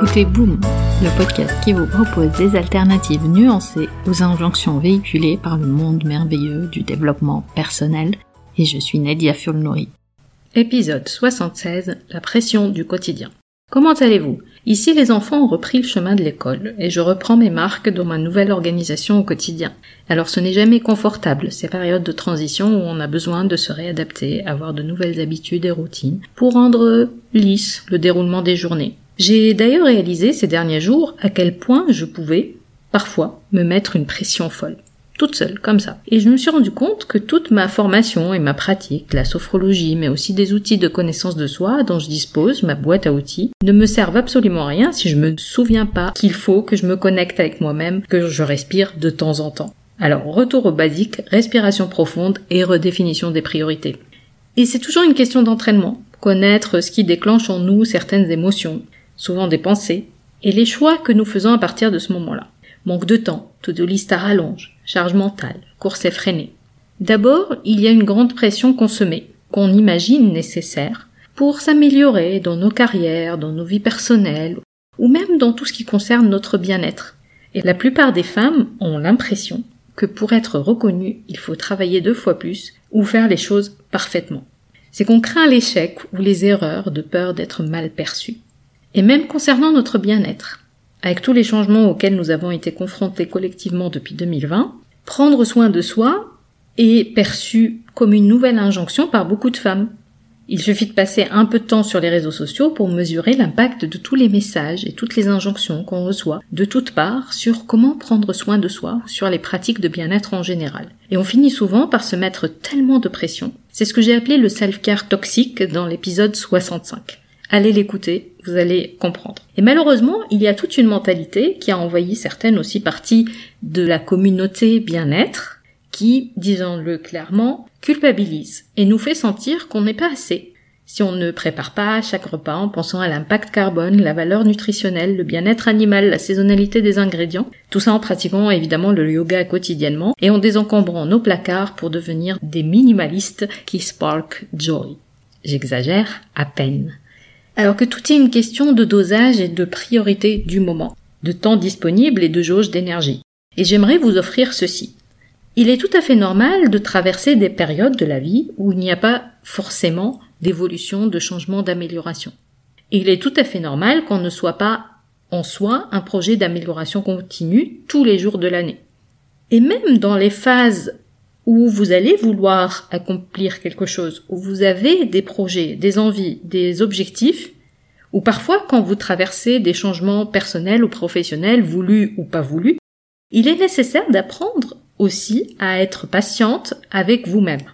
écoutez Boom, le podcast qui vous propose des alternatives nuancées aux injonctions véhiculées par le monde merveilleux du développement personnel, et je suis Nadia Fulnori. Épisode 76, la pression du quotidien. Comment allez-vous? Ici, les enfants ont repris le chemin de l'école et je reprends mes marques dans ma nouvelle organisation au quotidien. Alors ce n'est jamais confortable, ces périodes de transition où on a besoin de se réadapter, avoir de nouvelles habitudes et routines pour rendre lisse le déroulement des journées. J'ai d'ailleurs réalisé ces derniers jours à quel point je pouvais, parfois, me mettre une pression folle toute seule, comme ça. Et je me suis rendu compte que toute ma formation et ma pratique, la sophrologie, mais aussi des outils de connaissance de soi dont je dispose, ma boîte à outils, ne me servent absolument à rien si je me souviens pas qu'il faut que je me connecte avec moi-même, que je respire de temps en temps. Alors, retour au basique, respiration profonde et redéfinition des priorités. Et c'est toujours une question d'entraînement, connaître ce qui déclenche en nous certaines émotions, souvent des pensées, et les choix que nous faisons à partir de ce moment-là. Manque de temps, to-do list à rallonge, charge mentale, course effrénée. D'abord, il y a une grande pression met, qu'on imagine nécessaire, pour s'améliorer dans nos carrières, dans nos vies personnelles, ou même dans tout ce qui concerne notre bien-être. Et la plupart des femmes ont l'impression que pour être reconnues, il faut travailler deux fois plus ou faire les choses parfaitement. C'est qu'on craint l'échec ou les erreurs de peur d'être mal perçu. Et même concernant notre bien-être, avec tous les changements auxquels nous avons été confrontés collectivement depuis 2020, prendre soin de soi est perçu comme une nouvelle injonction par beaucoup de femmes. Il suffit de passer un peu de temps sur les réseaux sociaux pour mesurer l'impact de tous les messages et toutes les injonctions qu'on reçoit de toutes parts sur comment prendre soin de soi, sur les pratiques de bien-être en général. Et on finit souvent par se mettre tellement de pression. C'est ce que j'ai appelé le self-care toxique dans l'épisode 65. Allez l'écouter, vous allez comprendre. Et malheureusement, il y a toute une mentalité qui a envahi certaines aussi parties de la communauté bien-être, qui, disons-le clairement, culpabilise et nous fait sentir qu'on n'est pas assez. Si on ne prépare pas chaque repas en pensant à l'impact carbone, la valeur nutritionnelle, le bien-être animal, la saisonnalité des ingrédients, tout ça en pratiquant évidemment le yoga quotidiennement et en désencombrant nos placards pour devenir des minimalistes qui spark joy. J'exagère à peine alors que tout est une question de dosage et de priorité du moment, de temps disponible et de jauge d'énergie. Et j'aimerais vous offrir ceci. Il est tout à fait normal de traverser des périodes de la vie où il n'y a pas forcément d'évolution, de changement, d'amélioration. Il est tout à fait normal qu'on ne soit pas en soi un projet d'amélioration continue tous les jours de l'année. Et même dans les phases où vous allez vouloir accomplir quelque chose, où vous avez des projets, des envies, des objectifs, ou parfois quand vous traversez des changements personnels ou professionnels, voulus ou pas voulus, il est nécessaire d'apprendre aussi à être patiente avec vous-même.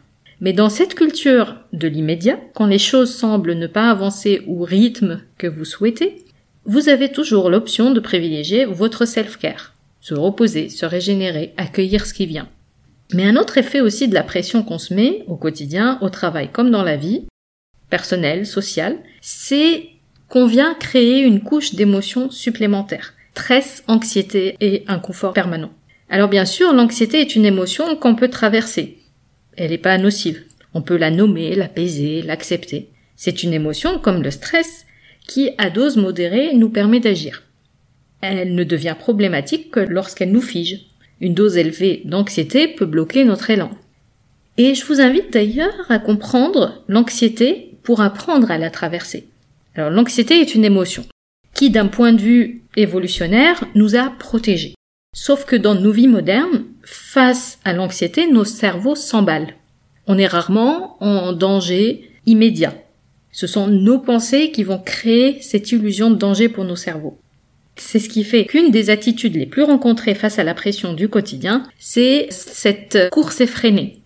Mais dans cette culture de l'immédiat, quand les choses semblent ne pas avancer au rythme que vous souhaitez, vous avez toujours l'option de privilégier votre self-care, se reposer, se régénérer, accueillir ce qui vient. Mais un autre effet aussi de la pression qu'on se met au quotidien, au travail comme dans la vie, personnelle, sociale, c'est qu'on vient créer une couche d'émotions supplémentaires. Stress, anxiété et inconfort permanent. Alors bien sûr, l'anxiété est une émotion qu'on peut traverser. Elle n'est pas nocive. On peut la nommer, l'apaiser, l'accepter. C'est une émotion comme le stress qui, à dose modérée, nous permet d'agir. Elle ne devient problématique que lorsqu'elle nous fige. Une dose élevée d'anxiété peut bloquer notre élan. Et je vous invite d'ailleurs à comprendre l'anxiété pour apprendre à la traverser. Alors l'anxiété est une émotion qui, d'un point de vue évolutionnaire, nous a protégés. Sauf que dans nos vies modernes, face à l'anxiété, nos cerveaux s'emballent. On est rarement en danger immédiat. Ce sont nos pensées qui vont créer cette illusion de danger pour nos cerveaux. C'est ce qui fait qu'une des attitudes les plus rencontrées face à la pression du quotidien, c'est cette course effrénée.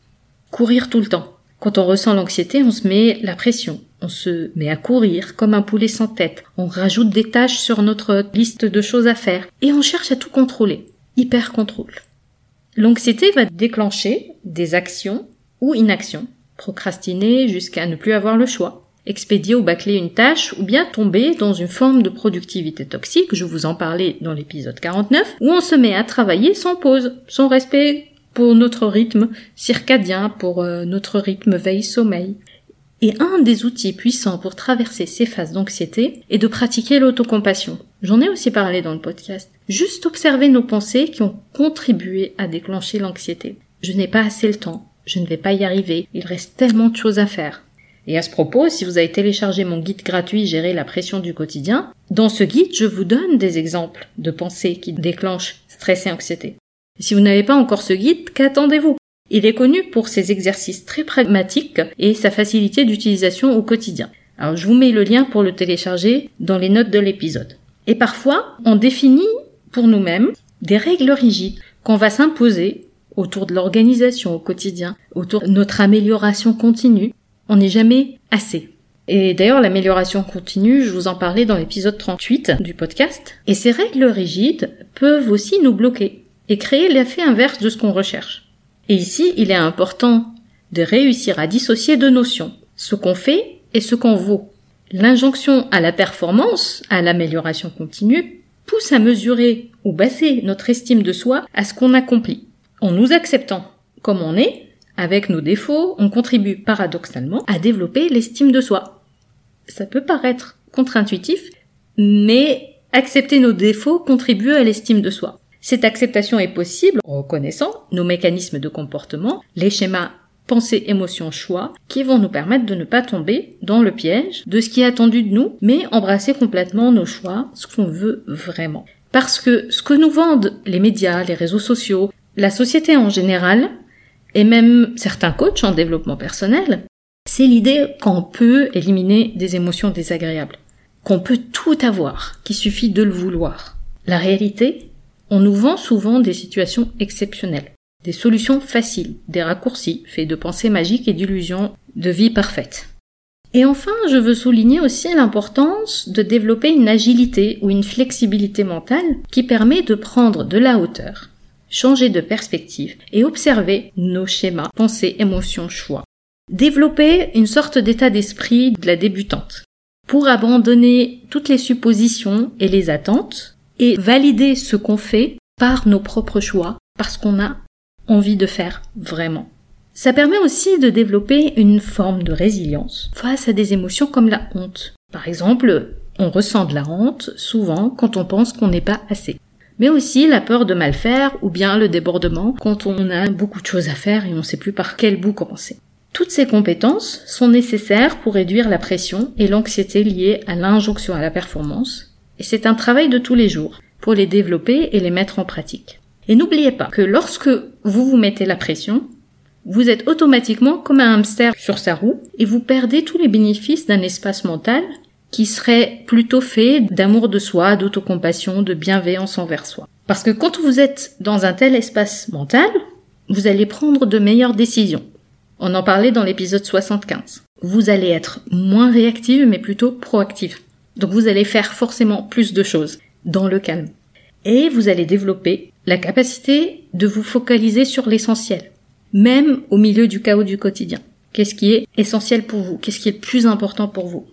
Courir tout le temps. Quand on ressent l'anxiété, on se met la pression. On se met à courir comme un poulet sans tête. On rajoute des tâches sur notre liste de choses à faire. Et on cherche à tout contrôler. Hyper contrôle. L'anxiété va déclencher des actions ou inactions. Procrastiner jusqu'à ne plus avoir le choix expédier ou bâcler une tâche ou bien tomber dans une forme de productivité toxique, je vous en parlais dans l'épisode 49, où on se met à travailler sans pause, sans respect pour notre rythme circadien, pour euh, notre rythme veille-sommeil. Et un des outils puissants pour traverser ces phases d'anxiété est de pratiquer l'autocompassion. J'en ai aussi parlé dans le podcast. Juste observer nos pensées qui ont contribué à déclencher l'anxiété. Je n'ai pas assez le temps. Je ne vais pas y arriver. Il reste tellement de choses à faire. Et à ce propos, si vous avez téléchargé mon guide gratuit Gérer la pression du quotidien, dans ce guide, je vous donne des exemples de pensées qui déclenchent stress et anxiété. si vous n'avez pas encore ce guide, qu'attendez-vous? Il est connu pour ses exercices très pragmatiques et sa facilité d'utilisation au quotidien. Alors je vous mets le lien pour le télécharger dans les notes de l'épisode. Et parfois, on définit pour nous-mêmes des règles rigides qu'on va s'imposer autour de l'organisation au quotidien, autour de notre amélioration continue, on n'est jamais assez. Et d'ailleurs, l'amélioration continue, je vous en parlais dans l'épisode 38 du podcast. Et ces règles rigides peuvent aussi nous bloquer et créer l'effet inverse de ce qu'on recherche. Et ici, il est important de réussir à dissocier deux notions, ce qu'on fait et ce qu'on vaut. L'injonction à la performance, à l'amélioration continue, pousse à mesurer ou baser notre estime de soi à ce qu'on accomplit. En nous acceptant comme on est, avec nos défauts, on contribue paradoxalement à développer l'estime de soi. Ça peut paraître contre-intuitif, mais accepter nos défauts contribue à l'estime de soi. Cette acceptation est possible en reconnaissant nos mécanismes de comportement, les schémas pensée, émotion, choix, qui vont nous permettre de ne pas tomber dans le piège de ce qui est attendu de nous, mais embrasser complètement nos choix, ce qu'on veut vraiment. Parce que ce que nous vendent les médias, les réseaux sociaux, la société en général, et même certains coachs en développement personnel, c'est l'idée qu'on peut éliminer des émotions désagréables, qu'on peut tout avoir, qu'il suffit de le vouloir. La réalité, on nous vend souvent des situations exceptionnelles, des solutions faciles, des raccourcis faits de pensées magiques et d'illusions de vie parfaite. Et enfin, je veux souligner aussi l'importance de développer une agilité ou une flexibilité mentale qui permet de prendre de la hauteur changer de perspective et observer nos schémas, pensées, émotions, choix. Développer une sorte d'état d'esprit de la débutante pour abandonner toutes les suppositions et les attentes et valider ce qu'on fait par nos propres choix parce qu'on a envie de faire vraiment. Ça permet aussi de développer une forme de résilience face à des émotions comme la honte. Par exemple, on ressent de la honte souvent quand on pense qu'on n'est pas assez mais aussi la peur de mal faire ou bien le débordement quand on a beaucoup de choses à faire et on ne sait plus par quel bout commencer. Toutes ces compétences sont nécessaires pour réduire la pression et l'anxiété liée à l'injonction à la performance, et c'est un travail de tous les jours pour les développer et les mettre en pratique. Et n'oubliez pas que lorsque vous vous mettez la pression, vous êtes automatiquement comme un hamster sur sa roue et vous perdez tous les bénéfices d'un espace mental qui serait plutôt fait d'amour de soi, d'autocompassion, de bienveillance envers soi. Parce que quand vous êtes dans un tel espace mental, vous allez prendre de meilleures décisions. On en parlait dans l'épisode 75. Vous allez être moins réactive mais plutôt proactive. Donc vous allez faire forcément plus de choses dans le calme. Et vous allez développer la capacité de vous focaliser sur l'essentiel, même au milieu du chaos du quotidien. Qu'est-ce qui est essentiel pour vous? Qu'est-ce qui est le plus important pour vous?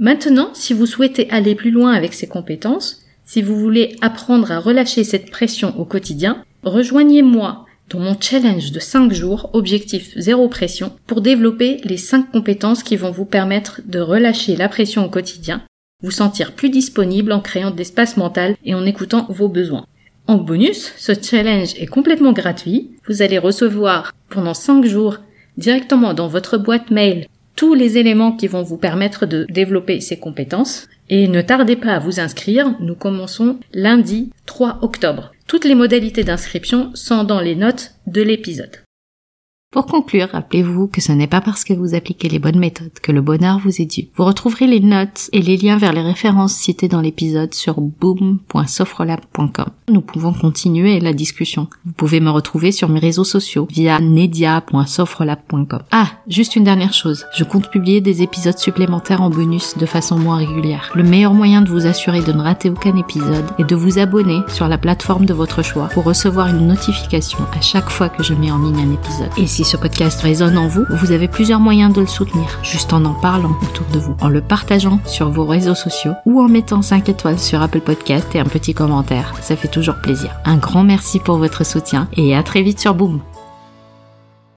Maintenant, si vous souhaitez aller plus loin avec ces compétences, si vous voulez apprendre à relâcher cette pression au quotidien, rejoignez-moi dans mon challenge de 5 jours, objectif zéro pression, pour développer les 5 compétences qui vont vous permettre de relâcher la pression au quotidien, vous sentir plus disponible en créant de l'espace mental et en écoutant vos besoins. En bonus, ce challenge est complètement gratuit. Vous allez recevoir pendant 5 jours directement dans votre boîte mail tous les éléments qui vont vous permettre de développer ces compétences. Et ne tardez pas à vous inscrire, nous commençons lundi 3 octobre. Toutes les modalités d'inscription sont dans les notes de l'épisode. Pour conclure, rappelez-vous que ce n'est pas parce que vous appliquez les bonnes méthodes que le bonheur vous est dû. Vous retrouverez les notes et les liens vers les références citées dans l'épisode sur boom.sofrelab.com. Nous pouvons continuer la discussion. Vous pouvez me retrouver sur mes réseaux sociaux via nedia.sofrelab.com. Ah, juste une dernière chose. Je compte publier des épisodes supplémentaires en bonus de façon moins régulière. Le meilleur moyen de vous assurer de ne rater aucun épisode est de vous abonner sur la plateforme de votre choix pour recevoir une notification à chaque fois que je mets en ligne un épisode. Si ce podcast résonne en vous, vous avez plusieurs moyens de le soutenir, juste en en parlant autour de vous, en le partageant sur vos réseaux sociaux ou en mettant 5 étoiles sur Apple Podcast et un petit commentaire. Ça fait toujours plaisir. Un grand merci pour votre soutien et à très vite sur Boom.